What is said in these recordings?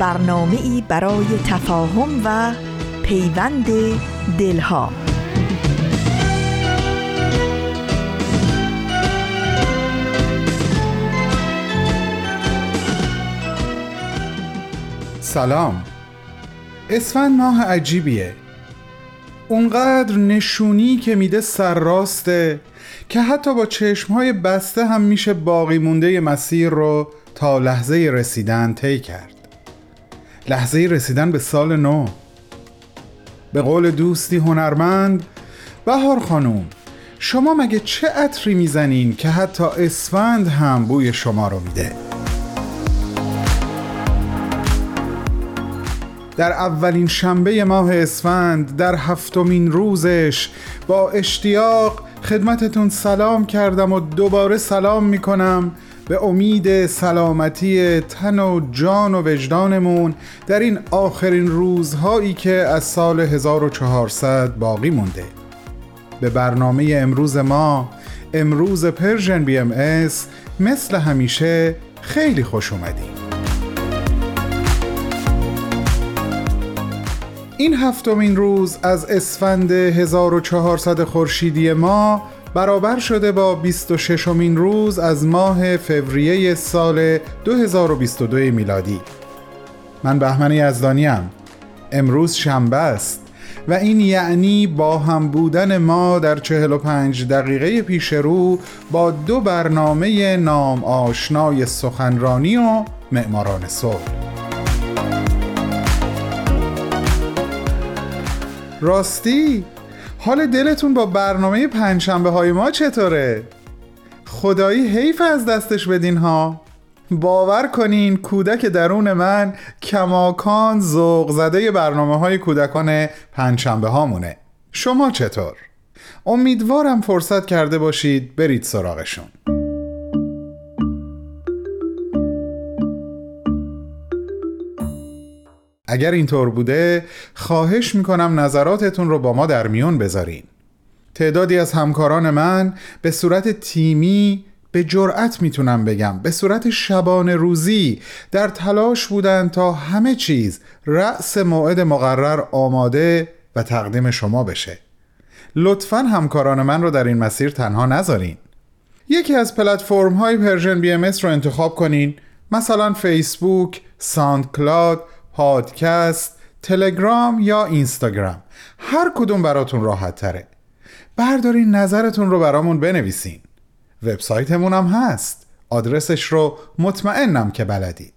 برنامه ای برای تفاهم و پیوند دلها. سلام. اسفند ماه عجیبیه. اونقدر نشونی که میده سرراسته که حتی با چشمهای بسته هم میشه باقی مونده مسیر رو تا لحظه رسیدن طی کرد. لحظه رسیدن به سال نو. به قول دوستی هنرمند بهار خانوم شما مگه چه عطری می‌زنین که حتی اسفند هم بوی شما رو میده؟ در اولین شنبه ماه اسفند در هفتمین روزش با اشتیاق خدمتتون سلام کردم و دوباره سلام می‌کنم. به امید سلامتی تن و جان و وجدانمون در این آخرین روزهایی که از سال 1400 باقی مونده. به برنامه امروز ما امروز Persian BMS مثل همیشه خیلی خوش اومدیم. این هفتمین روز از اسفند 1400 خورشیدی ما برابر شده با 26 امین روز از ماه فوریه سال 2022 میلادی. من بهمن یزدانیم امروز شنبه است و این یعنی با هم بودن ما در 45 دقیقه پیش رو با دو برنامه نام آشنای سخنرانی و معماران صلح. راستی؟ حال دلتون با برنامه پنجشنبه های ما چطوره؟ خدایی حیف از دستش بدین ها باور کنین کودک درون من کماکان ذوق زده برنامه های کودکان پنجشنبه هامونه شما چطور؟ امیدوارم فرصت کرده باشید برید سراغشون اگر اینطور بوده خواهش می‌کنم نظراتتون رو با ما در میون بذارین. تعدادی از همکاران من به صورت تیمی به جرأت می‌تونم بگم. به صورت شبانه روزی در تلاش بودن تا همه چیز رأس موعد مقرر آماده و تقدیم شما بشه. لطفا همکاران من رو در این مسیر تنها نذارین. یکی از پلتفرم های Persian BMS رو انتخاب کنین. مثلا فیسبوک، SoundCloud پادکست تلگرام یا اینستاگرام. هر کدوم براتون راحت تره. بردارین نظرتون رو برامون بنویسین. وبسایتمون هم هست. آدرسش رو مطمئنم که بلدید.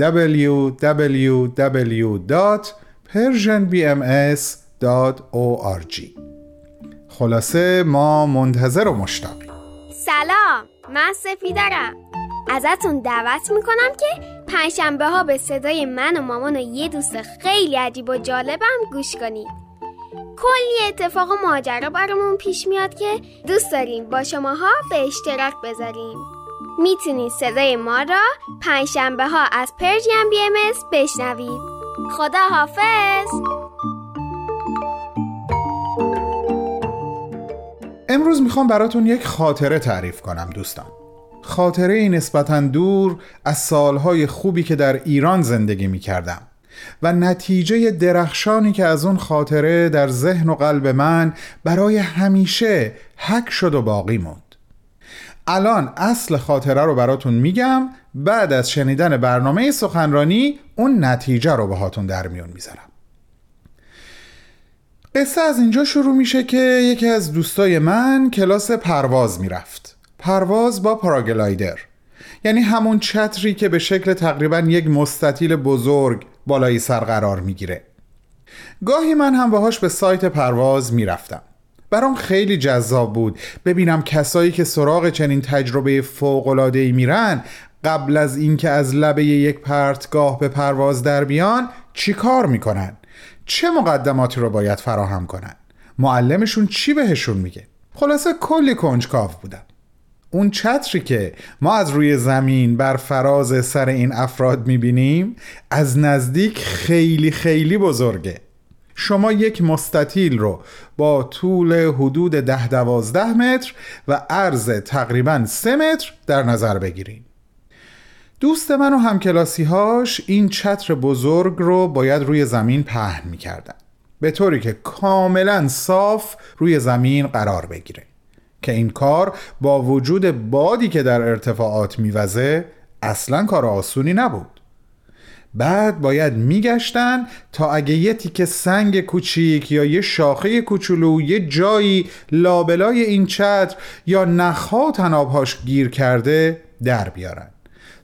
www.persianbms.org خلاصه ما منتظر و مشتاقیم. سلام من سفیدرم ازتون دعوت می‌کنم که پنجشنبه ها به صدای من و مامان و یه دوست خیلی عجیب و جالبم گوش کنید. کلی اتفاق و ماجرا برامون پیش میاد که دوست داریم با شماها به اشتراک بذاریم. می‌تونید صدای ما را پنجشنبه ها از پرژیم بی ام بشنوید. خدا حافظ! امروز می‌خوام براتون یک خاطره تعریف کنم دوستان. خاطره نسبتا دور از سالهای خوبی که در ایران زندگی می کردم و نتیجه درخشانی که از اون خاطره در ذهن و قلب من برای همیشه حک شد و باقی موند. الان اصل خاطره رو براتون میگم بعد از شنیدن برنامه سخنرانی اون نتیجه رو باهاتون در میون می‌ذارم. قصه از اینجا شروع میشه که یکی از دوستای من کلاس پرواز می‌رفت. پرواز با پاراگلایدر یعنی همون چتری که به شکل تقریبا یک مستطیل بزرگ بالای سر قرار می‌گیره. گاهی من هم باهاش به سایت پرواز می‌رفتم. برام خیلی جذاب بود. ببینم کسایی که سراغ چنین تجربه فوق‌العاده‌ای میرن قبل از اینکه از لبه یک پرتگاه به پرواز در بیان چی کار می‌کنن؟ چه مقدماتی رو باید فراهم کنن؟ معلمشون چی بهشون میگه؟ خلاصه کلی کنجکاو بودم. اون چتری که ما از روی زمین بر فراز سر این افراد می‌بینیم از نزدیک خیلی خیلی بزرگه. شما یک مستطیل رو با طول حدود ده دوازده متر و عرض تقریبا سه متر در نظر بگیرید دوست من و همکلاسی هاش این چتر بزرگ رو باید روی زمین پهن می‌کردن. به طوری که کاملا صاف روی زمین قرار بگیره. که این کار با وجود بادی که در ارتفاعات میوزه اصلا کار آسونی نبود. بعد باید میگشتن تا اگه یه تیکه سنگ کوچیک یا یه شاخه کوچولو یه جایی لابلای این چتر یا نخها تنابهاش گیر کرده در بیارن.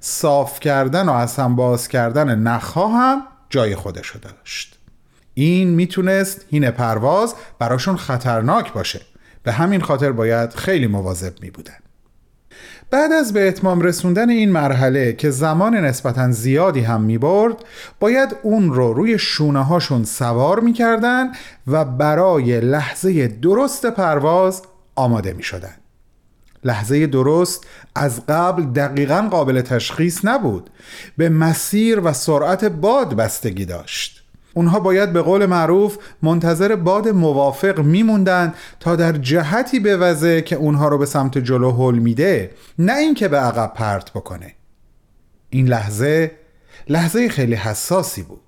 صاف کردن و از هم باز کردن نخها هم جای خودشو داشت. این می‌تونست هین پرواز براشون خطرناک باشه. به همین خاطر باید خیلی مواظب می بودن. بعد از به اتمام رسوندن این مرحله که زمان نسبتا زیادی هم می برد باید اون رو روی شونه هاشون سوار می و برای لحظه درست پرواز آماده می شدن. لحظه درست از قبل دقیقا قابل تشخیص نبود به مسیر و سرعت باد بستگی داشت اونها باید به قول معروف منتظر باد موافق میموندن تا در جهتی بوزه که اونها رو به سمت جلو هل میده نه اینکه به عقب پرت بکنه. این لحظه لحظه خیلی حساسی بود.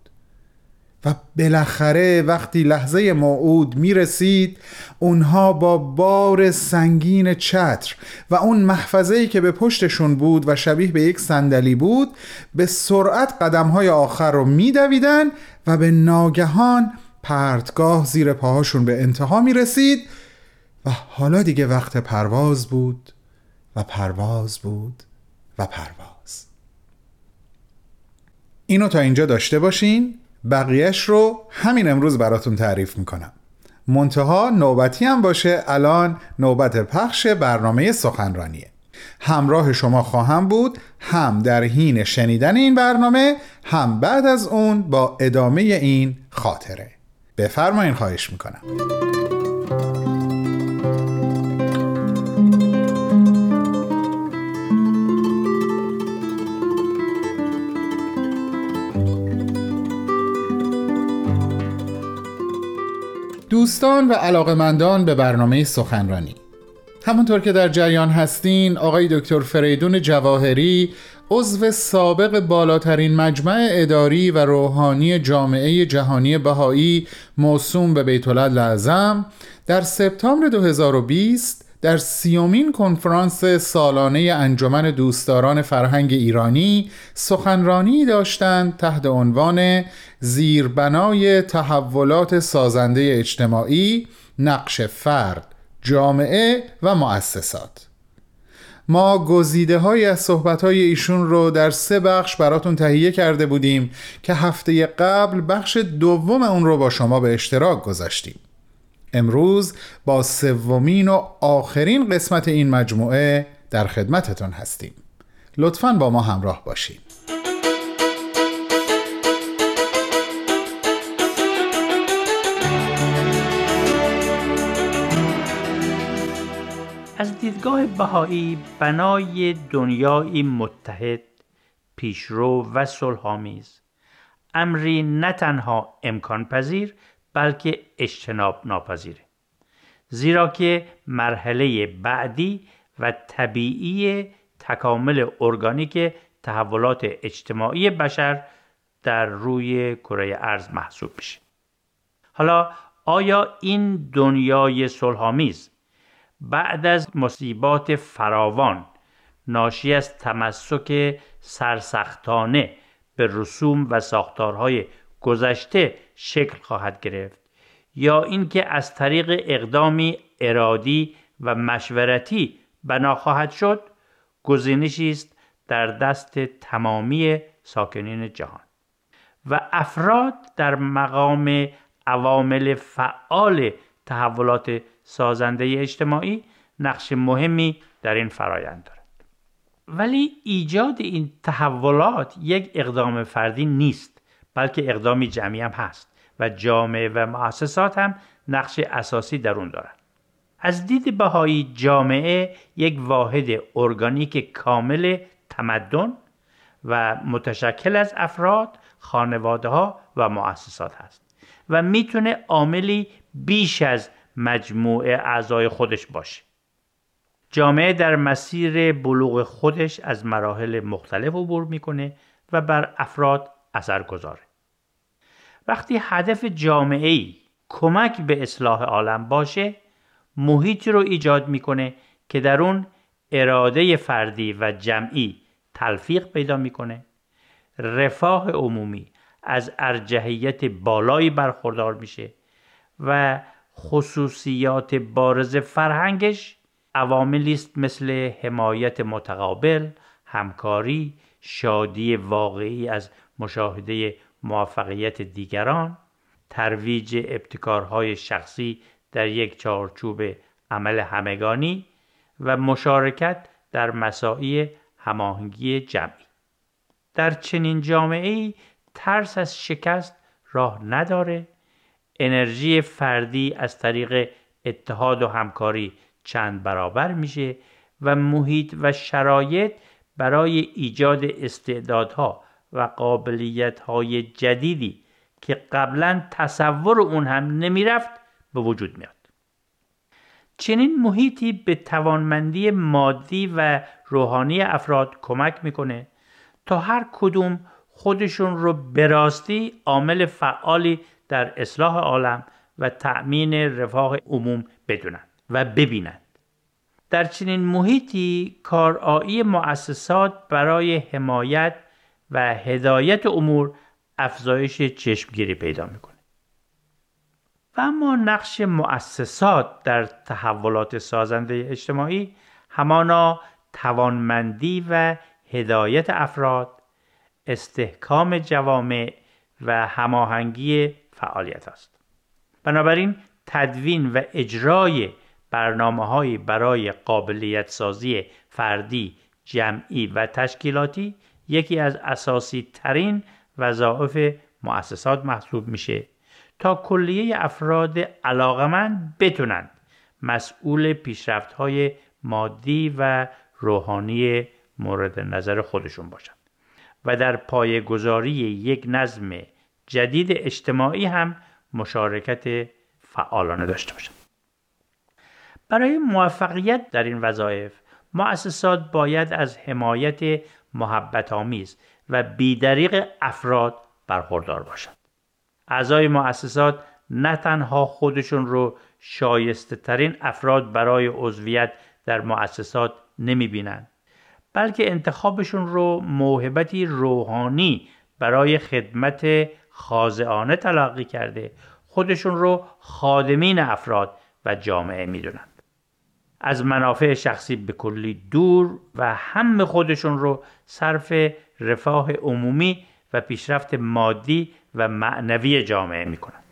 و بالاخره وقتی لحظه موعود می رسید اونها با بار سنگین چتر و اون محفظه‌ای که به پشتشون بود و شبیه به یک صندلی بود به سرعت قدمهای آخر رو می دویدن و به ناگهان پرتگاه زیر پاهاشون به انتها می رسید و حالا دیگه وقت پرواز بود و پرواز بود و پرواز. اینو تا اینجا داشته باشین. بقیهش رو همین امروز براتون تعریف می‌کنم. منتها نوبتی هم باشه الان نوبت پخش برنامه سخنرانیه. همراه شما خواهم بود هم در حین شنیدن این برنامه هم بعد از اون با ادامه این خاطره. بفرمایین خواهش می‌کنم. دوستان و علاقمندان به برنامه سخنرانی. همونطور که در جریان هستین آقای دکتر فریدون جواهری عضو سابق بالاترین مجمع اداری و روحانی جامعه جهانی بهایی موسوم به بیت لعظم در سپتامبر 2020 در سیومین کنفرانس سالانه انجمن دوستداران فرهنگ ایرانی سخنرانی داشتند تحت عنوان زیربنای تحولات سازنده اجتماعی نقش فرد جامعه و مؤسسات. ما گزیده های از صحبت های ایشون رو در سه بخش براتون تهیه کرده بودیم که هفته قبل بخش دوم اون رو با شما به اشتراک گذاشتیم. امروز با سومین و آخرین قسمت این مجموعه در خدمتتون هستیم. لطفا با ما همراه باشید دیدگاه بهایی بنای دنیایی متحد پیشرو و صلحآمیز. امری نه تنها امکان پذیر بلکه اجتناب ناپذیره. زیرا که مرحله بعدی و طبیعی تکامل ارگانیک تحولات اجتماعی بشر در روی کره ارز محسوب میشه. حالا آیا این دنیای صلحآمیز بعد از مصیبات فراوان ناشی از تمسک سرسختانه به رسوم و ساختارهای گذشته شکل خواهد گرفت یا اینکه از طریق اقدامی ارادی و مشورتی بنا خواهد شد گزینشی است در دست تمامی ساکنین جهان. و افراد در مقام عوامل فعال تحولات سازنده اجتماعی نقش مهمی در این فرایند دارد. ولی ایجاد این تحولات یک اقدام فردی نیست بلکه اقدامی جمعی هم هست و جامعه و مؤسسات هم نقش اساسی در اون دارند از دید بهایی جامعه یک واحد ارگانیک کامل تمدن و متشکل از افراد، خانواده ها و مؤسسات هست و می‌تونه عاملی بیش از مجموعه اعضای خودش باشه. جامعه در مسیر بلوغ خودش از مراحل مختلف عبور می‌کنه و بر افراد اثر گذاره. وقتی هدف جامعه ای کمک به اصلاح عالم باشه محیطی رو ایجاد می‌کنه که در اون اراده فردی و جمعی تلفیق پیدا می‌کنه رفاه عمومی از ارجحیت بالایی برخوردار میشه و خصوصیات بارز فرهنگش عواملی است مثل حمایت متقابل، همکاری، شادی واقعی از مشاهده موفقیت دیگران، ترویج ابتکارهای شخصی در یک چارچوب عمل همگانی و مشارکت در مساعی هماهنگی جمعی. در چنین جامعه ای ترس از شکست راه نداره انرژی فردی از طریق اتحاد و همکاری چند برابر میشه و محیط و شرایط برای ایجاد استعدادها و قابلیتهای جدیدی که قبلا تصور اون هم نمی‌رفت به وجود میاد. چنین محیطی به توانمندی مادی و روحانی افراد کمک می‌کنه تا هر کدوم خودشون رو به راستی عامل فعالی در اصلاح عالم و تأمین رفاه عموم بدونند و ببینند. در چنین محیطی کارایی مؤسسات برای حمایت و هدایت امور افزایش چشمگیری پیدا می‌کنه. و اما نقش مؤسسات در تحولات سازنده اجتماعی همانا توانمندی و هدایت افراد استحکام جوامع و هماهنگی فعالیت است. بنابراین تدوین و اجرای برنامه برای قابلیت سازی فردی جمعی و تشکیلاتی یکی از اساسی ترین وظایف مؤسسات محسوب میشه تا کلیه افراد علاقمند بتونند مسئول پیشرفت های مادی و روحانی مورد نظر خودشون باشند و در پایگذاری یک نظم جدید اجتماعی هم مشارکت فعالانه داشته باشند برای موفقیت در این وظایف مؤسسات باید از حمایت محبت آمیز و بیدریق افراد برخوردار باشند. اعضای مؤسسات نه تنها خودشون رو شایسته ترین افراد برای عضویت در مؤسسات نمی بینند بلکه انتخابشون رو موهبتی روحانی برای خدمت خاضعانه تلقی کرده خودشون رو خادمین افراد و جامعه می‌دونند از منافع شخصی به کلی دور و هم خودشون رو صرف رفاه عمومی و پیشرفت مادی و معنوی جامعه می‌کنند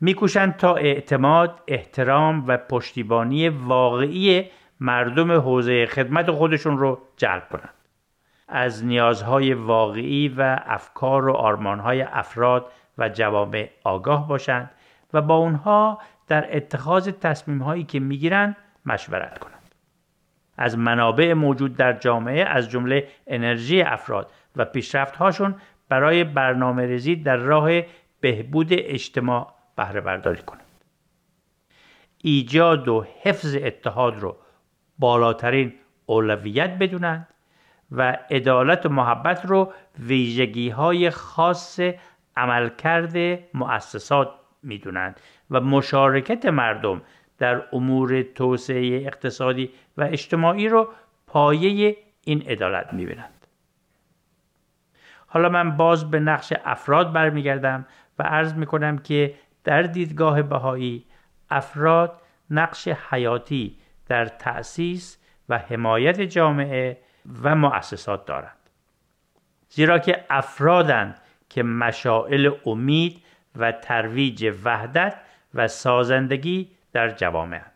میکوشند تا اعتماد، احترام و پشتیبانی واقعی مردم حوزه خدمت خودشون رو جلب کنند. از نیازهای واقعی و افکار و آرمانهای افراد و جوامع آگاه باشند و با اونها در اتخاذ تصمیم هایی که می‌گیرند مشورت کنند. از منابع موجود در جامعه از جمله انرژی افراد و پیشرفت هاشون برای برنامه ریزی در راه بهبود اجتماع بهره برداری کنند. ایجاد و حفظ اتحاد رو بالاترین اولویت بدونند و عدالت و محبت رو ویژگی های خاص عملکرد مؤسسات می‌دونند و مشارکت مردم در امور توسعه اقتصادی و اجتماعی رو پایه این عدالت می‌بینند. حالا من باز به نقش افراد برمیگردم و عرض می‌کنم که در دیدگاه بهایی افراد نقش حیاتی در تأسیس و حمایت جامعه و مؤسسات دارند. زیرا که افرادند که مشاعل امید و ترویج وحدت و سازندگی در جوامعند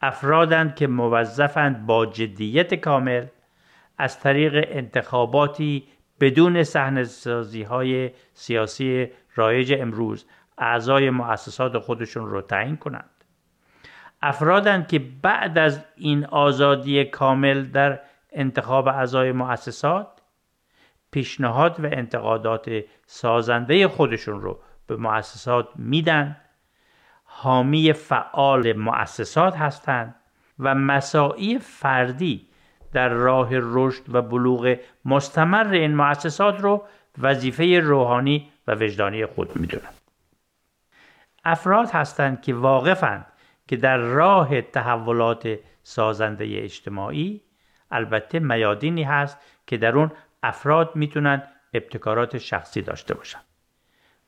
افرادند که موظفند با جدیت کامل از طریق انتخاباتی بدون سحن سازی های سیاسی رایج امروز اعضای مؤسسات خودشون رو تعیین کنند. افرادند که بعد از این آزادی کامل در انتخاب اعضای مؤسسات پیشنهاد و انتقادات سازنده خودشون رو به مؤسسات میدن. حامی فعال مؤسسات هستند و مساعی فردی در راه رشد و بلوغ مستمر این مؤسسات رو وظیفه روحانی و وجدانی خود می‌دونند افراد هستند که واقفند که در راه تحولات سازنده اجتماعی البته میادینی هست که در اون افراد می‌تونن ابتکارات شخصی داشته باشن.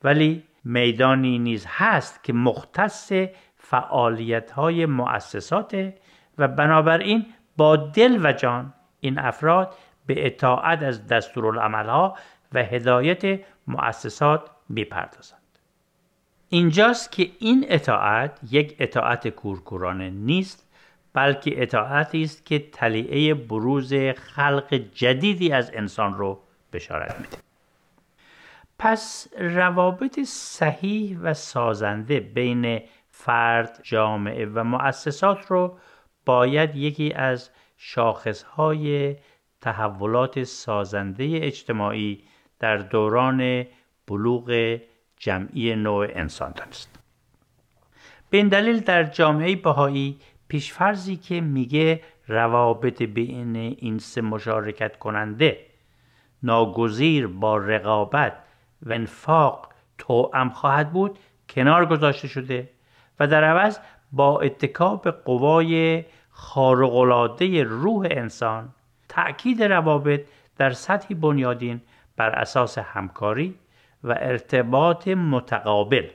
ولی میدانی نیز هست که مختص فعالیت های مؤسسات و بنابراین با دل و جان این افراد به اطاعت از دستورالعملها و هدایت مؤسسات می‌پردازند. اینجاست که این اطاعت یک اطاعت کورکورانه نیست بلکه اطاعتی است که تلیعه بروز خلق جدیدی از انسان رو بشارت میده پس روابط صحیح و سازنده بین فرد، جامعه و مؤسسات رو باید یکی از شاخصهای تحولات سازنده اجتماعی در دوران بلوغ جمعی نوع انسان دانست. به این دلیل در جامعه بهایی پیشفرزی که میگه روابط بین این سه مشارکت کننده ناگزیر با رقابت و انفاق توأم خواهد بود کنار گذاشته شده و در عوض با اتکاب قوای خارق‌العاده روح انسان تأکید روابط در سطحی بنیادین بر اساس همکاری و ارتباط متقابل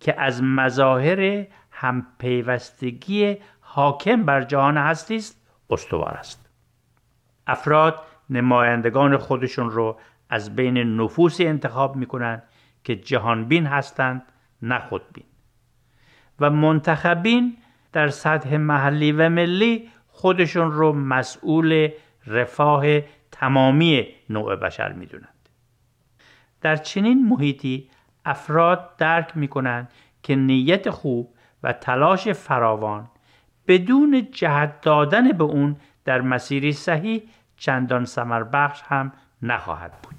که از مظاهر همپیوستگی حاکم بر جهان هستی است استوار است. افراد نمایندگان خودشون رو از بین نفوسی انتخاب می‌کنند که جهانبین هستند نه خودبین. و منتخبین در سطح محلی و ملی خودشون رو مسئول رفاه تمامی نوع بشر می‌دونند. در چنین محیطی افراد درک می‌کنند که نیت خوب و تلاش فراوان بدون جهت دادن به اون در مسیری صحیح چندان سمر بخش هم نخواهد بود.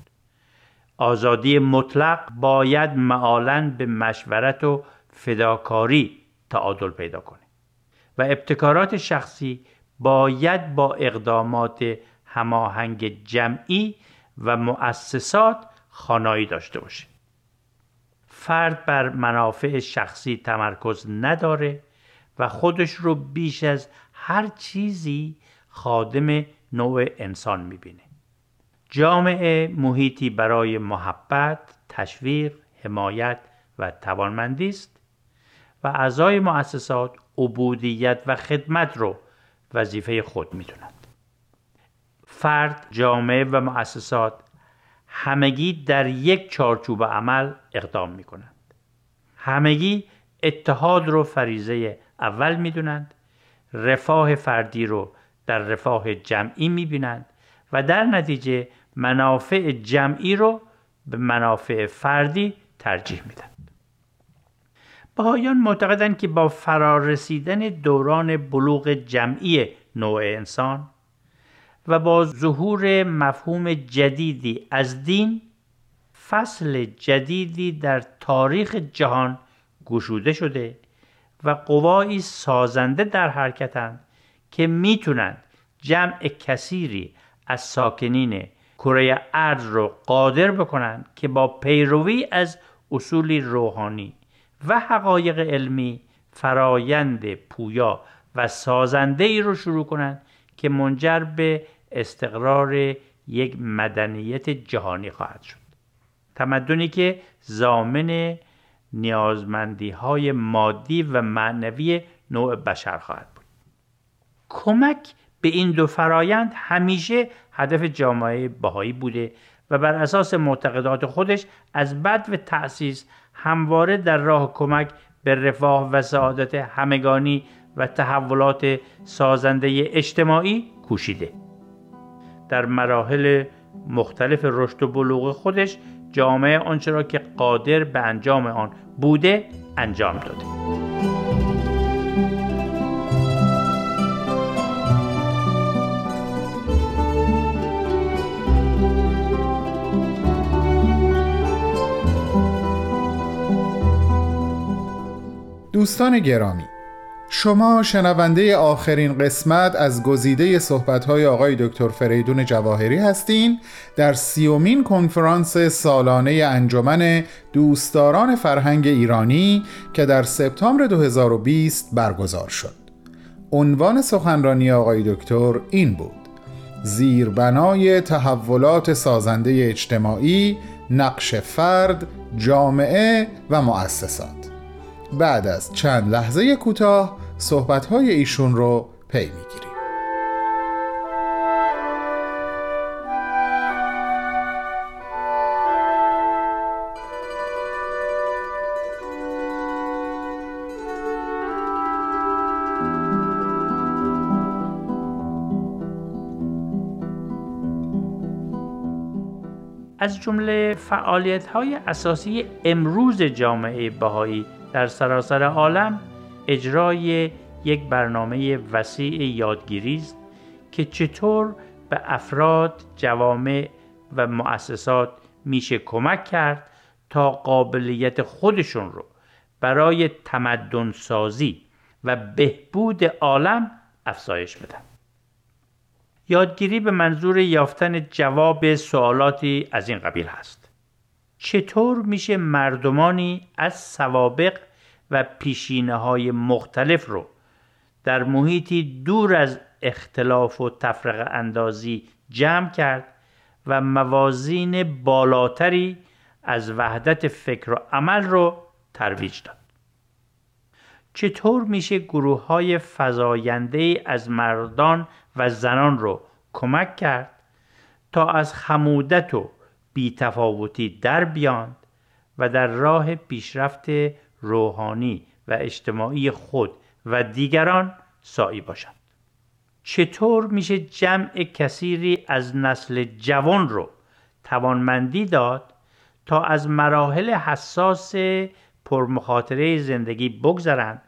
آزادی مطلق باید معالا به مشورت و فداکاری تعادل پیدا کنه و ابتکارات شخصی باید با اقدامات هماهنگ جمعی و مؤسسات خانایی داشته باشه. فرد بر منافع شخصی تمرکز نداره و خودش رو بیش از هر چیزی خادم نوع انسان می‌بینه جامعه محیطی برای محبت، تشویق، حمایت و توانمندی است و اعضای مؤسسات عبودیت و خدمت رو وظیفه خود می‌دونند. فرد، جامعه و مؤسسات همگی در یک چارچوب عمل اقدام می کنند. همگی اتحاد رو فریزه اول می‌دونند رفاه فردی رو در رفاه جمعی می‌بینند و در نتیجه منافع جمعی رو به منافع فردی ترجیح میدن بهایان معتقدند که با فرارسیدن دوران بلوغ جمعی نوع انسان و با ظهور مفهوم جدیدی از دین فصل جدیدی در تاریخ جهان گشوده شده و قوایی سازنده در حرکتند که می‌تونند جمع کثیری از ساکنین کره ارض رو قادر بکنند که با پیروی از اصولی روحانی و حقایق علمی فرایند پویا و سازنده ای رو شروع کنند که منجر به استقرار یک مدنیت جهانی خواهد شد. تمدنی که زامن نیازمندی های مادی و معنوی نوع بشر خواهد بود. کمک به این دو فرایند همیشه هدف جامعه بهایی بوده و بر اساس معتقدات خودش از بد و تأسیس همواره در راه کمک به رفاه و سعادت همگانی و تحولات سازنده اجتماعی کوشیده. در مراحل مختلف رشد و بلوغ خودش جامعه آنچه را که قادر به انجام آن بوده انجام داده. دوستان گرامی شما شنونده آخرین قسمت از گزیده صحبت‌های آقای دکتر فریدون جواهری هستین در سیومین کنفرانس سالانه انجمن دوستداران فرهنگ ایرانی که در سپتامبر 2020 برگزار شد. عنوان سخنرانی آقای دکتر این بود: زیربنای تحولات سازنده اجتماعی، نقش فرد، جامعه و مؤسسات. بعد از چند لحظه کوتاه صحبت‌های ایشون رو پی می‌گیریم. از جمله فعالیت های اساسی امروز جامعه بهایی در سراسر عالم اجرای یک برنامه وسیع یادگیری است که چطور به افراد، جوامع و مؤسسات میشه کمک کرد تا قابلیت خودشون رو برای تمدن سازی و بهبود عالم افزایش بدن. یادگیری به منظور یافتن جواب سوالاتی از این قبیل هست. چطور میشه مردمانی از سوابق و پیشینه های مختلف رو در محیطی دور از اختلاف و تفرق اندازی جمع کرد و موازین بالاتری از وحدت فکر و عمل رو ترویج داد. چطور میشه گروه های فضاینده از مردان و زنان رو کمک کرد تا از خمودت و بیتفاوتی در بیاند و در راه پیشرفت روحانی و اجتماعی خود و دیگران سایی باشند چطور میشه جمع کثیری از نسل جوان رو توانمندی داد تا از مراحل حساس پرمخاطره زندگی بگذرند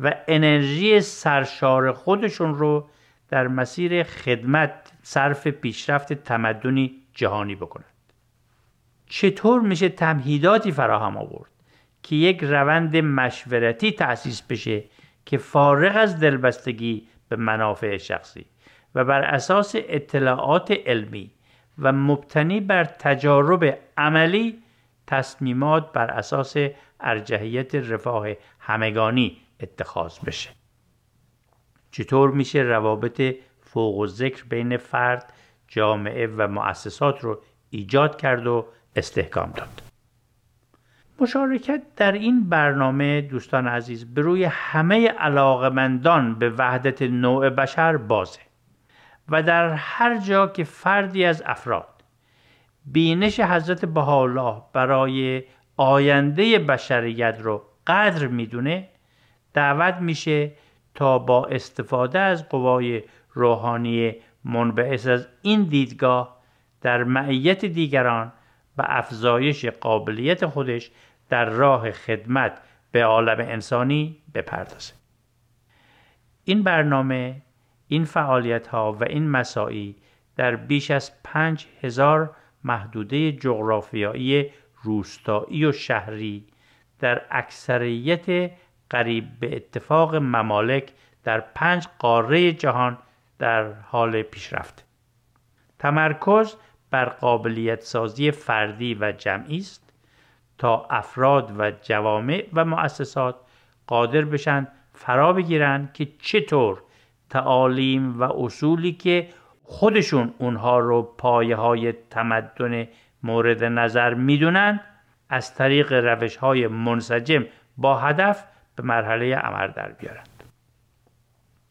و انرژی سرشار خودشون رو در مسیر خدمت صرف پیشرفت تمدنی جهانی بکنند؟ چطور میشه تمهیداتی فراهم آورد؟ که یک روند مشورتی تأسیس بشه که فارغ از دلبستگی به منافع شخصی و بر اساس اطلاعات علمی و مبتنی بر تجارب عملی تصمیمات بر اساس ارجحیت رفاه همگانی اتخاذ بشه. چطور میشه روابط فوق و ذکر بین فرد جامعه و مؤسسات رو ایجاد کرد و استحکام داد؟ مشارکت در این برنامه دوستان عزیز به روی همه علاقمندان به وحدت نوع بشر بازه و در هر جا که فردی از افراد بینش حضرت بهاءالله برای آینده بشریت رو قدر می‌دونه دعوت میشه تا با استفاده از قوای روحانی منبعث از این دیدگاه در معیت دیگران و افزایش قابلیت خودش در راه خدمت به عالم انسانی بپردازه. این برنامه این فعالیت ها و این مساعی در بیش از پنج هزار محدوده جغرافیایی روستایی و شهری در اکثریت قریب به اتفاق ممالک در پنج قاره جهان در حال پیشرفت. تمرکز بر قابلیت سازی فردی و جمعی است. تا افراد و جوامع و مؤسسات قادر بشن فرا بگیرن که چطور تعالیم و اصولی که خودشون اونها رو پایه های تمدن مورد نظر می‌دونن از طریق روش های منسجم با هدف به مرحله عمل در بیارند.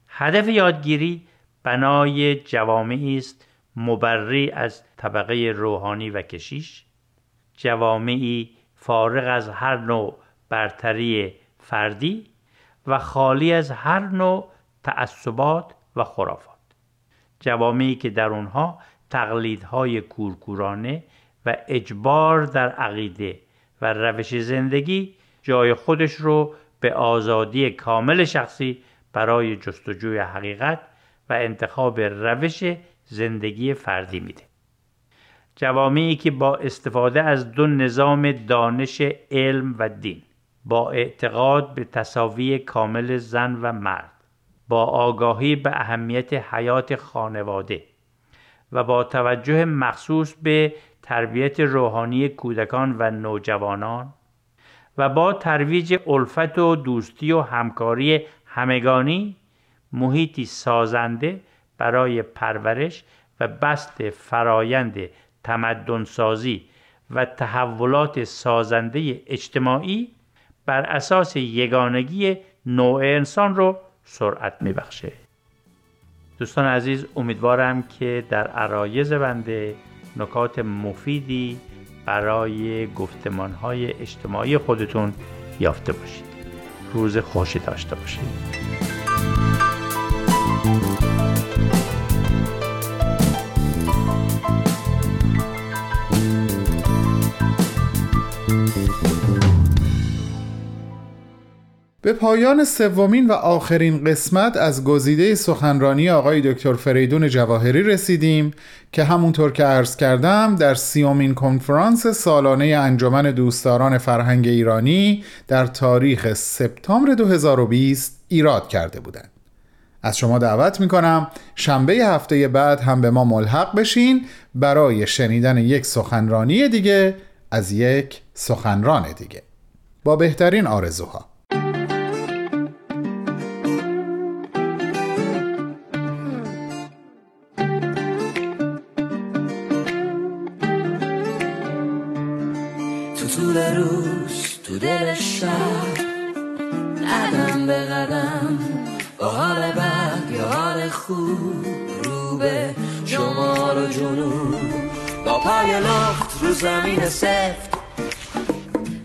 هدف یادگیری بنای جوامعی است مبری از طبقه روحانی و کشیش. جوامعی فارغ از هر نوع برتری فردی و خالی از هر نوع تعصبات و خرافات. جوامعی که در اونها تقلیدهای کورکورانه و اجبار در عقیده و روش زندگی جای خودش رو به آزادی کامل شخصی برای جستجوی حقیقت و انتخاب روش زندگی فردی میده. جوامعی که با استفاده از دو نظام دانش علم و دین با اعتقاد به تصاوی کامل زن و مرد با آگاهی به اهمیت حیات خانواده و با توجه مخصوص به تربیت روحانی کودکان و نوجوانان و با ترویج الفت و دوستی و همکاری همگانی محیطی سازنده برای پرورش و بست فرایند تمدنسازی و تحولات سازنده اجتماعی بر اساس یگانگی نوع انسان رو سرعت میبخشه. دوستان عزیز امیدوارم که در عرایز بنده نکات مفیدی برای گفتمان های اجتماعی خودتون یافته باشید. روز خوشی داشته باشید. به پایان سومین و آخرین قسمت از گزیده سخنرانی آقای دکتر فریدون جواهری رسیدیم که همونطور که عرض کردم در سیومین کنفرانس سالانه انجمن دوستداران فرهنگ ایرانی در تاریخ سپتامبر 2020 ایراد کرده بودند. از شما دعوت می‌کنم شنبه هفته بعد هم به ما ملحق بشین برای شنیدن یک سخنرانی دیگه از یک سخنران دیگه با بهترین آرزوها زمین سفت.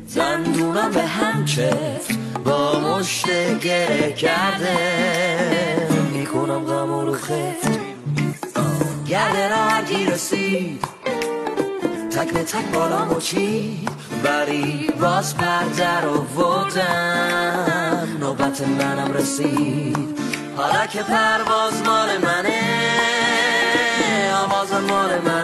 زندونم به هم چفت. با مشت گره کرده. می‌کنم غم رو خفت. گرده را هرگی رسید تک به تک بالا مچید بری باز پرده رو ودم نوبت منم رسید. حالا که پرواز مال منه. آواز مال منه.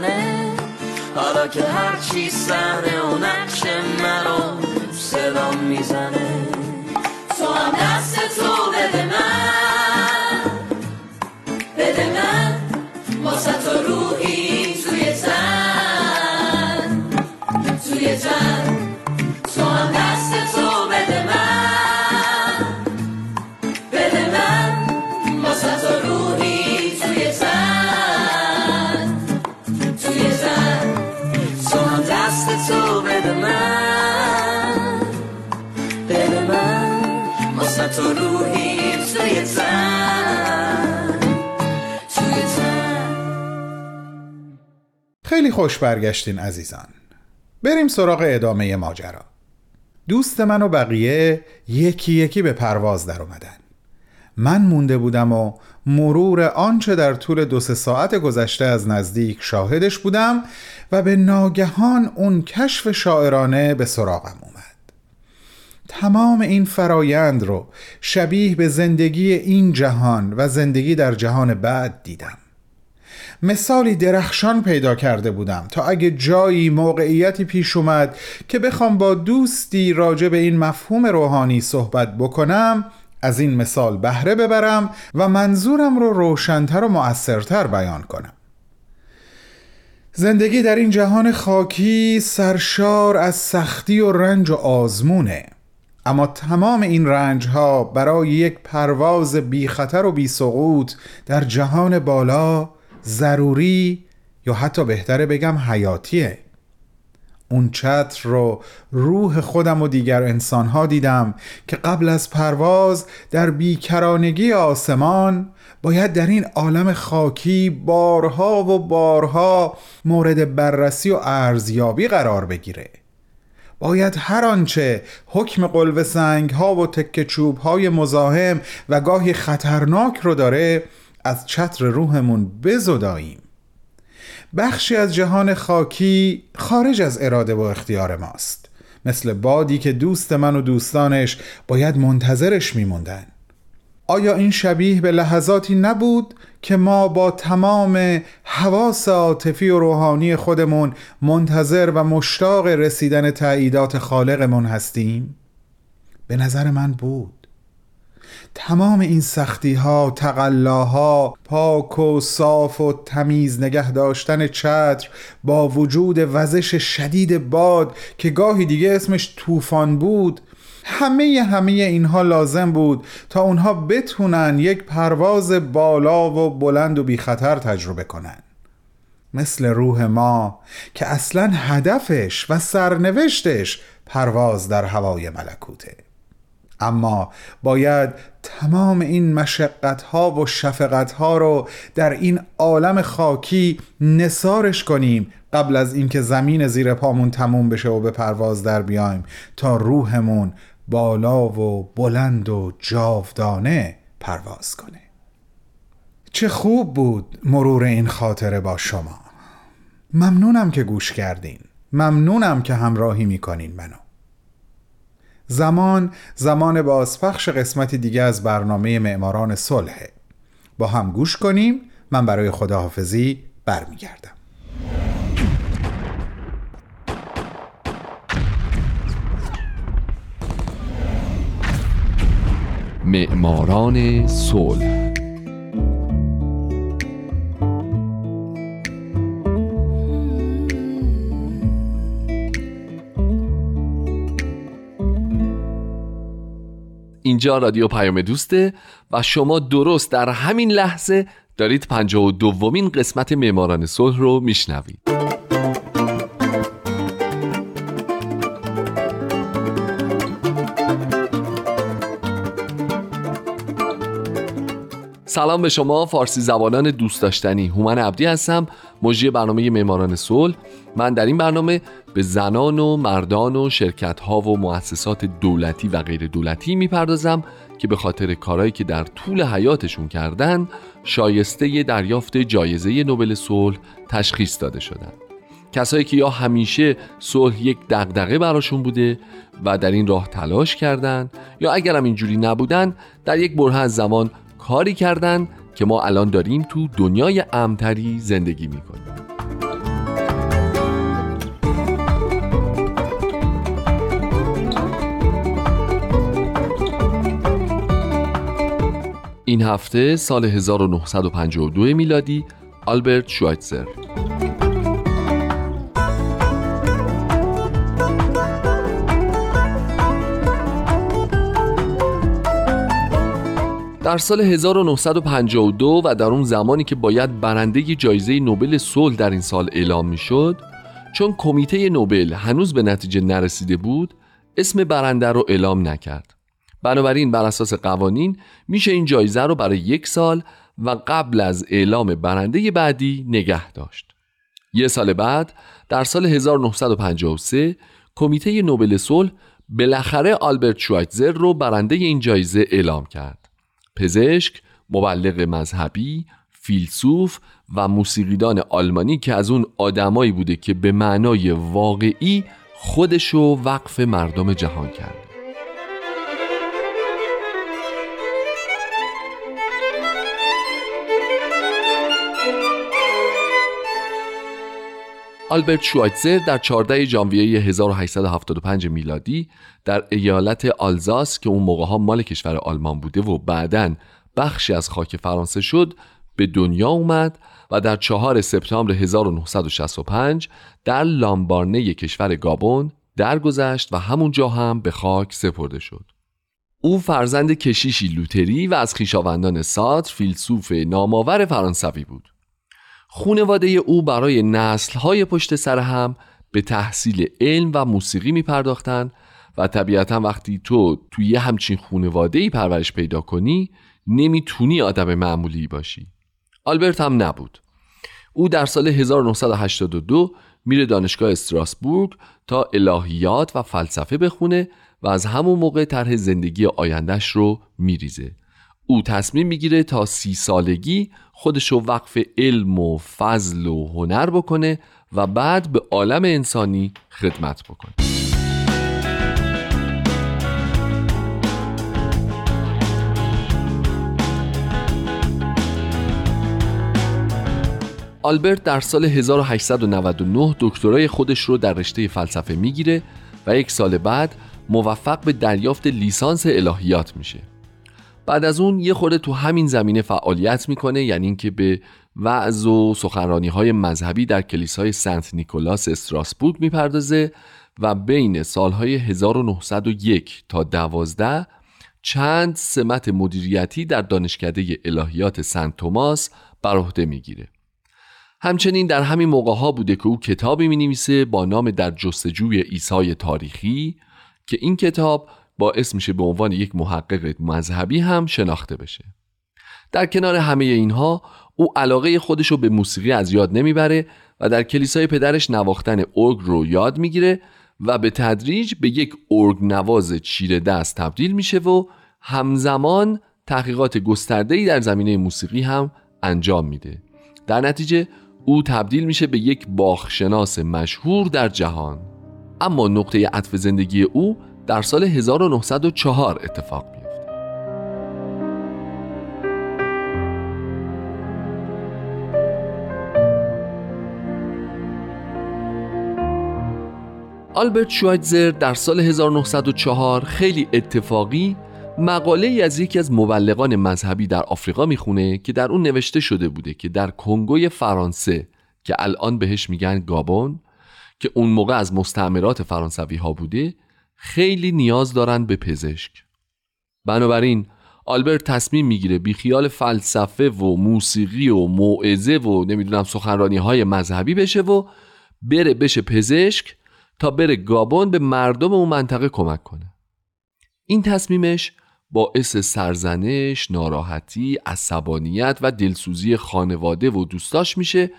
که هرچی سهنه و نقش منو صدا می‌زنه. تو هم دست تو بده من. بده من. واسه تو روحی خیلی خوش برگشتین عزیزان. بریم سراغ ادامه ماجرا. دوست من و بقیه یکی یکی به پرواز در اومدن. من مونده بودم و مرور آنچه در طول دو سه ساعت گذشته از نزدیک شاهدش بودم و به ناگهان اون کشف شاعرانه به سراغم اومد. تمام این فرایند رو شبیه به زندگی این جهان و زندگی در جهان بعد دیدم. مثالی درخشان پیدا کرده بودم تا اگه جایی موقعیتی پیش اومد که بخوام با دوستی راجع به این مفهوم روحانی صحبت بکنم از این مثال بهره ببرم و منظورم رو روشنتر و مؤثرتر بیان کنم. زندگی در این جهان خاکی سرشار از سختی و رنج و آزمونه. اما تمام این رنج ها برای یک پرواز بی خطر و بی سقوط در جهان بالا ضروری یا حتی بهتره بگم حیاتیه. اون چتر رو روح خودم و دیگر انسانها دیدم که قبل از پرواز در بیکرانگی آسمان باید در این عالم خاکی بارها و بارها مورد بررسی و ارزیابی قرار بگیره. باید هر آنچه حکم قلب سنگ ها و تک چوب های مزاحم و گاهی خطرناک رو داره از چتر روحمون بزداییم. بخشی از جهان خاکی خارج از اراده و اختیار ماست. مثل بادی که دوست من و دوستانش باید منتظرش میموندن. آیا این شبیه به لحظاتی نبود که ما با تمام حواس عاطفی و روحانی خودمون منتظر و مشتاق رسیدن تعییدات خالقمون هستیم؟ به نظر من بود. تمام این سختی ها تقلاها پاک و صاف و تمیز نگه داشتن چتر با وجود وزش شدید باد که گاهی دیگه اسمش طوفان بود همه همه اینها لازم بود تا اونها بتونن یک پرواز بالا و بلند و بی خطر تجربه کنن. مثل روح ما که اصلا هدفش و سرنوشتش پرواز در هوای ملکوته. اما باید تمام این مشقت ها و شفقت ها رو در این عالم خاکی نسارش کنیم قبل از اینکه زمین زیر پامون تموم بشه و به پرواز در بیایم تا روحمون بالا و بلند و جاودانه پرواز کنه. چه خوب بود مرور این خاطره با شما. ممنونم که گوش کردین. ممنونم که همراهی می‌کنین منو. زمان زمان بازپخش قسمتی دیگه از برنامه معماران صلحه با هم گوش کنیم من برای خداحافظی برمیگردم. معماران صلح اینجا رادیو پیام دوسته و شما درست در همین لحظه دارید پنجاه و دومین قسمت معماران صلح رو میشنوید. سلام به شما فارسی زبانان دوست داشتنی. هومن عبدی هستم مجری برنامه معماران صلح. من در این برنامه به زنان و مردان و شرکت ها و مؤسسات دولتی و غیر دولتی می‌پردازم که به خاطر کارهایی که در طول حیاتشون کردن شایسته دریافت جایزه نوبل صلح تشخیص داده شدن. کسایی که یا همیشه صلح یک دغدغه براشون بوده و در این راه تلاش کردند یا اگرم اینجوری نبودن در یک بره از زمان کاری کردن که ما الان داریم تو دنیای امتری زندگی می‌کنیم. این هفته سال 1952 میلادی آلبرت شوایتزر. در سال 1952 و در اون زمانی که باید برنده جایزه نوبل صلح در این سال اعلام می‌شد چون کمیته نوبل هنوز به نتیجه نرسیده بود اسم برنده رو اعلام نکرد. بنابراین بر اساس قوانین میشه این جایزه رو برای یک سال و قبل از اعلام برنده بعدی نگه داشت. یه سال بعد در سال 1953 کمیته نوبل صلح بالاخره آلبرت شوایتزر رو برنده این جایزه اعلام کرد. پزشک، مبلغ مذهبی، فیلسوف و موسیقیدان آلمانی که از اون آدمایی بوده که به معنای واقعی خودشو وقف مردم جهان کرد. آلبرت شوایتزر در 14 ژانویه 1875 میلادی در ایالت آلزاس که اون موقع ها مال کشور آلمان بوده و بعدا بخشی از خاک فرانسه شد به دنیا اومد و در 4 سپتامبر 1965 در لامبارنه کشور گابون درگذشت و همونجا هم به خاک سپرده شد. او فرزند کشیشی لوتری و از خیشاوندان ساتر فیلسوف نامآور فرانسوی بود. خونواده او برای نسلهای پشت سر هم به تحصیل علم و موسیقی می پرداختن و طبیعتا وقتی تو توی یه همچین خونواده ای پرورش پیدا کنی نمی‌تونی آدم معمولی باشی. آلبرت هم نبود. او در سال 1982 میره دانشگاه استراسبورگ تا الهیات و فلسفه بخونه و از همون موقع طرح زندگی آیندهش رو میریزه. او تصمیم می‌گیره تا سی سالگی خودش رو وقف علم و فضل و هنر بکنه و بعد به عالم انسانی خدمت بکنه. آلبرت در سال 1899 دکترای خودش رو در رشته فلسفه می‌گیره و یک سال بعد موفق به دریافت لیسانس الهیات میشه. بعد از اون یه خورده تو همین زمینه فعالیت می‌کنه یعنی اینکه به وعظ و سخنرانی های مذهبی در کلیسای سنت نیکولاس استراسبورگ می‌پردازه و بین سالهای 1901 تا 12 چند سمت مدیریتی در دانشکده الهیات سنت توماس بر عهده می‌گیره. همچنین در همین موقع ها بوده که او کتابی می نویسه با نام در جستجوی ایسای تاریخی که این کتاب باعث میشه به عنوان یک محقق مذهبی هم شناخته بشه. در کنار همه اینها او علاقه خودش رو به موسیقی از یاد نمی‌بره و در کلیسای پدرش نواختن ارگ رو یاد می‌گیره و به تدریج به یک ارگ نواز چیره دست تبدیل میشه و همزمان تحقیقات گسترده‌ای در زمینه موسیقی هم انجام میده. در نتیجه او تبدیل میشه به یک باخشناس مشهور در جهان. اما نقطه عطف زندگی او در سال 1904 اتفاق میفته آلبرت شوایتزر در سال 1904 خیلی اتفاقی مقاله ای از یکی از مبلغان مذهبی در آفریقا می‌خونه که در اون نوشته شده بوده که در کنگوی فرانسه که الان بهش میگن گابون که اون موقع از مستعمرات فرانسوی ها بوده خیلی نیاز دارن به پزشک. بنابراین آلبرت تصمیم می‌گیره بیخیال فلسفه و موسیقی و موعظه و نمی‌دونم سخنرانی های مذهبی بشه و بره بشه پزشک تا بره گابون به مردم اون منطقه کمک کنه. این تصمیمش باعث سرزنش، ناراحتی، عصبانیت و دلسوزی خانواده و دوستاش میشه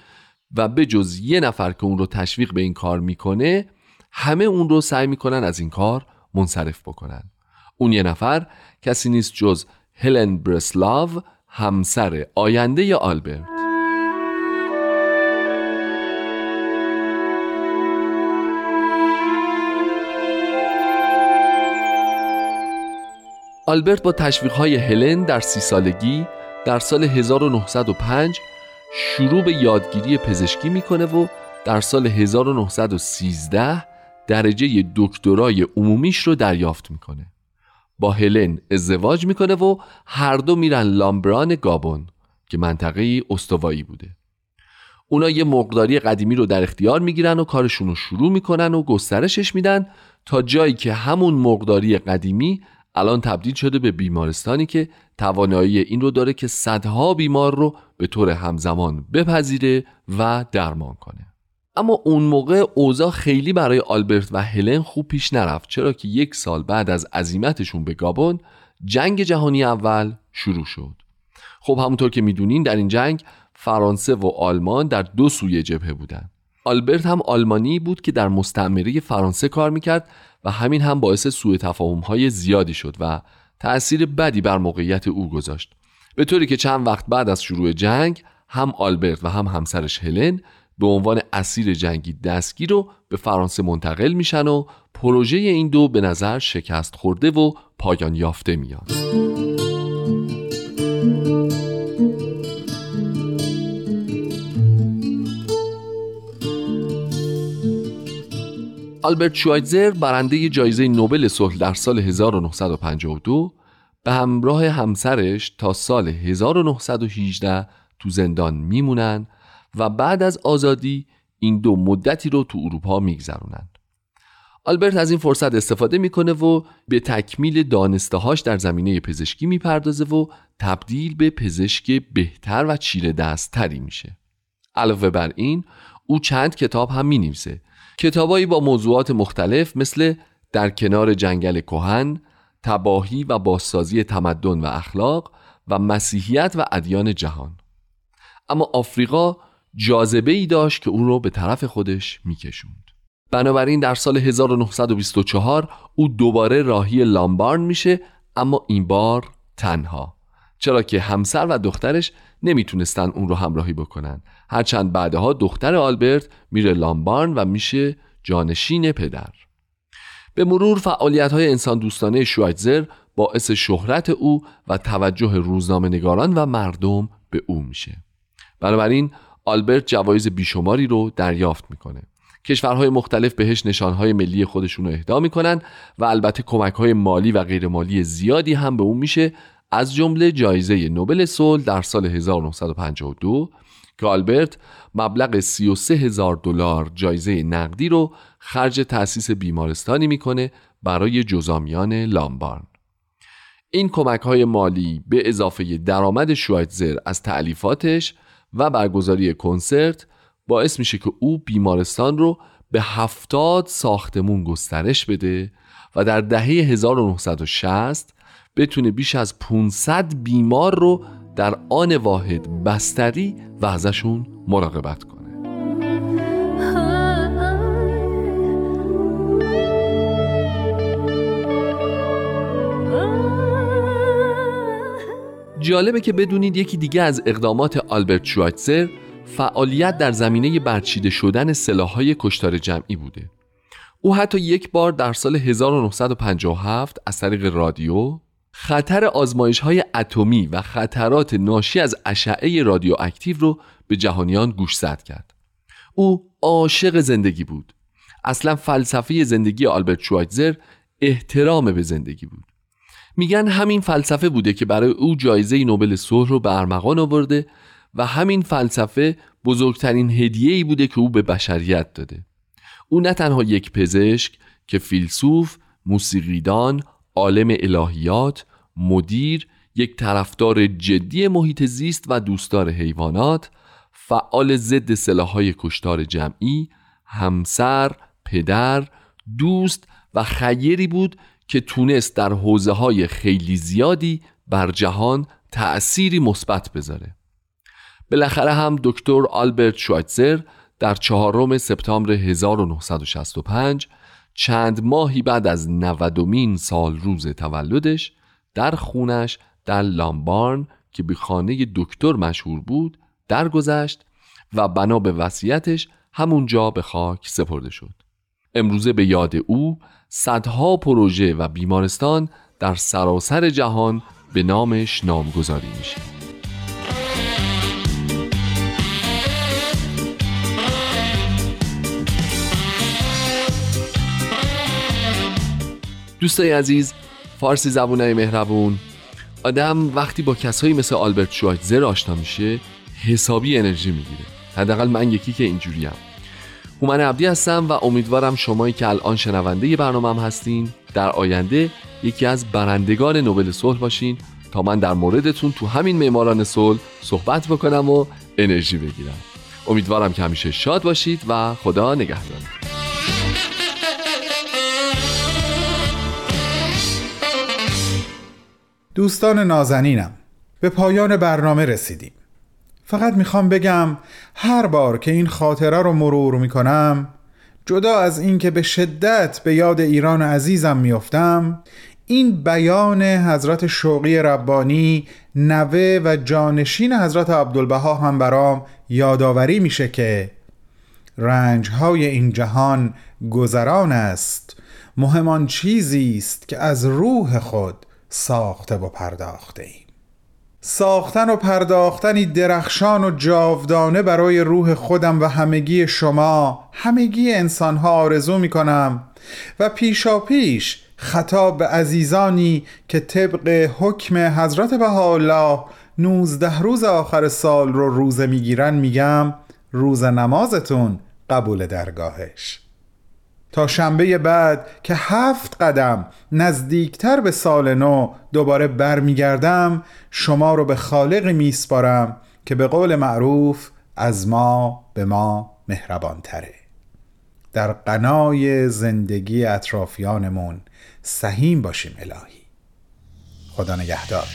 و به جز یه نفر که اون رو تشویق به این کار می‌کنه همه اون رو سعی می‌کنن از این کار منصرف بکنن. اون یه نفر کسی نیست جز هلن برسلاو همسر آینده آلبرت. آلبرت با تشویق های هلن در سی سالگی در سال 1905 شروع به یادگیری پزشکی می‌کنه و در سال 1913 درجه دکترای عمومیش رو دریافت می‌کنه. با هلن ازدواج می‌کنه و هر دو میرن لامبران گابون که منطقه استوایی بوده. اونا یه مقداری قدیمی رو در اختیار می‌گیرن و کارشون رو شروع می‌کنن و گسترشش میدن تا جایی که همون مقداری قدیمی الان تبدیل شده به بیمارستانی که توانایی این رو داره که صدها بیمار رو به طور همزمان بپذیره و درمان کنه. اما اون موقع اوضاع خیلی برای آلبرت و هلن خوب پیش نرفت چرا که یک سال بعد از عزیمتشون به گابون جنگ جهانی اول شروع شد. خب همونطور که می‌دونین در این جنگ فرانسه و آلمان در دو سوی جبهه بودن. آلبرت هم آلمانی بود که در مستعمره فرانسه کار می‌کرد و همین هم باعث سوء تفاهم های زیادی شد و تأثیر بدی بر موقعیت او گذاشت. به طوری که چند وقت بعد از شروع جنگ هم آلبرت و هم همسرش هلن به عنوان اسیر جنگی دستگیر رو به فرانسه منتقل میشن و پروژه این دو به نظر شکست خورده و پایان یافته میاد. آلبرت شوایتزر برنده جایزه نوبل صلح در سال 1952 به همراه همسرش تا سال 1918 تو زندان میمونن و بعد از آزادی این دو مدتی رو تو اروپا میگذرونن. آلبرت از این فرصت استفاده می‌کنه و به تکمیل دانستهاش در زمینه پزشکی می‌پردازه و تبدیل به پزشک بهتر و چیره دستتری میشه. علاوه بر این او چند کتاب هم می‌نویسه. کتابایی با موضوعات مختلف مثل در کنار جنگل کهن، تباهی و بازسازی تمدن و اخلاق و مسیحیت و ادیان جهان. اما آفریقا جاذبه ای داشت که او رو به طرف خودش میکشوند. بنابراین در سال 1924 او دوباره راهی لامبارن میشه اما این بار تنها. چرا که همسر و دخترش نمی‌تونستن اون رو همراهی بکنن. هرچند بعدها دختر آلبرت میره لامبارن و میشه جانشین پدر. به مرور فعالیت های انسان دوستانه شوایتزر باعث شهرت او و توجه روزنامه نگاران و مردم به او میشه. بنابراین آلبرت جوایز بیشماری رو دریافت می‌کنه. کشورهای مختلف بهش نشانهای ملی خودشون رو اهدا می‌کنن و البته کمک های مالی و غیرمالی زیادی هم به اون میشه از جمله جایزه نوبل صلح در سال 1952 که آلبرت مبلغ 33 هزار دلار جایزه نقدی رو خرج تأسیس بیمارستانی می‌کنه برای جزامیان لامبارن. این کمک های مالی به اضافه درآمد شوایتزر از تعلیفاتش و برگزاری کنسرت باعث میشه که او بیمارستان رو به هفتاد ساختمون گسترش بده و در دهه 1960 بتونه بیش از 500 بیمار رو در آن واحد بستری و ازشون مراقبت کنه. جالبه که بدونید یکی دیگه از اقدامات آلبرت شوایتزر فعالیت در زمینه برچیده شدن سلاحهای کشتار جمعی بوده. او حتی یک بار در سال 1957 از طریق رادیو خطر آزمایش های اتمی و خطرات ناشی از اشعه رادیواکتیو رو به جهانیان گوشزد کرد. او عاشق زندگی بود. اصلا فلسفه زندگی آلبرت شوایتزر احترام به زندگی بود. میگن همین فلسفه بوده که برای او جایزه نوبل صلح رو به ارمغان آورده و همین فلسفه بزرگترین هدیه ای بوده که او به بشریت داده. او نه تنها یک پزشک که فیلسوف، موسیقیدان، عالم الهیات، مدیر، یک طرفدار جدی محیط زیست و دوستدار حیوانات، فعال ضد سلاحهای کشتار جمعی، همسر، پدر، دوست و خیری بود که تونست در حوزه های خیلی زیادی بر جهان تأثیری مثبت بذاره. بالاخره هم دکتر آلبرت شوایتزر در چهارم سپتامبر 1965 چند ماهی بعد از نودمین سال روز تولدش در خونش در لامبارن که به خانه دکتر مشهور بود درگذشت و بنا به وصیتش همونجا به خاک سپرده شد امروزه به یاد او صدها پروژه و بیمارستان در سراسر جهان به نامش نامگذاری میشه. دوستای عزیز فارسی زبونای مهربون. آدم وقتی با کسایی مثل آلبرت شوایتزر آشنا میشه حسابی انرژی می‌گیره. حداقل من یکی که اینجوریم. هومن عبدی هستم و امیدوارم شمایی که الان شنونده برنامهم هستین در آینده یکی از برندگان نوبل صلح باشین تا من در موردتون تو همین معماران صلح صحبت بکنم و انرژی بگیرم. امیدوارم که همیشه شاد باشید و خدا نگهدار دوستان نازنینم به پایان برنامه رسیدیم. فقط می‌خوام بگم هر بار که این خاطره رو مرور می‌کنم جدا از اینکه به شدت به یاد ایران عزیزم میافتم این بیان حضرت شوقی ربانی نوه و جانشین حضرت عبدالبها هم برام یادآوری میشه که رنجهای این جهان گذران است. مهمان چیزی است که از روح خود ساخته و پرداخته ایم. ساختن و پرداختنی درخشان و جاودانه برای روح خودم و همگی شما همگی انسانها آرزو می کنم و پیشا پیش خطاب به عزیزانی که طبق حکم حضرت بهاءالله نوزده روز آخر سال رو روزه می‌گیرن میگم روز نمازتون قبول درگاهش. تا شنبه بعد که هفت قدم نزدیکتر به سال نو دوباره برمیگردم شما رو به خالق میسپارم که به قول معروف از ما به ما مهربان تره در قنای زندگی اطرافیانمون سهیم باشیم الهی. خدا نگهدار.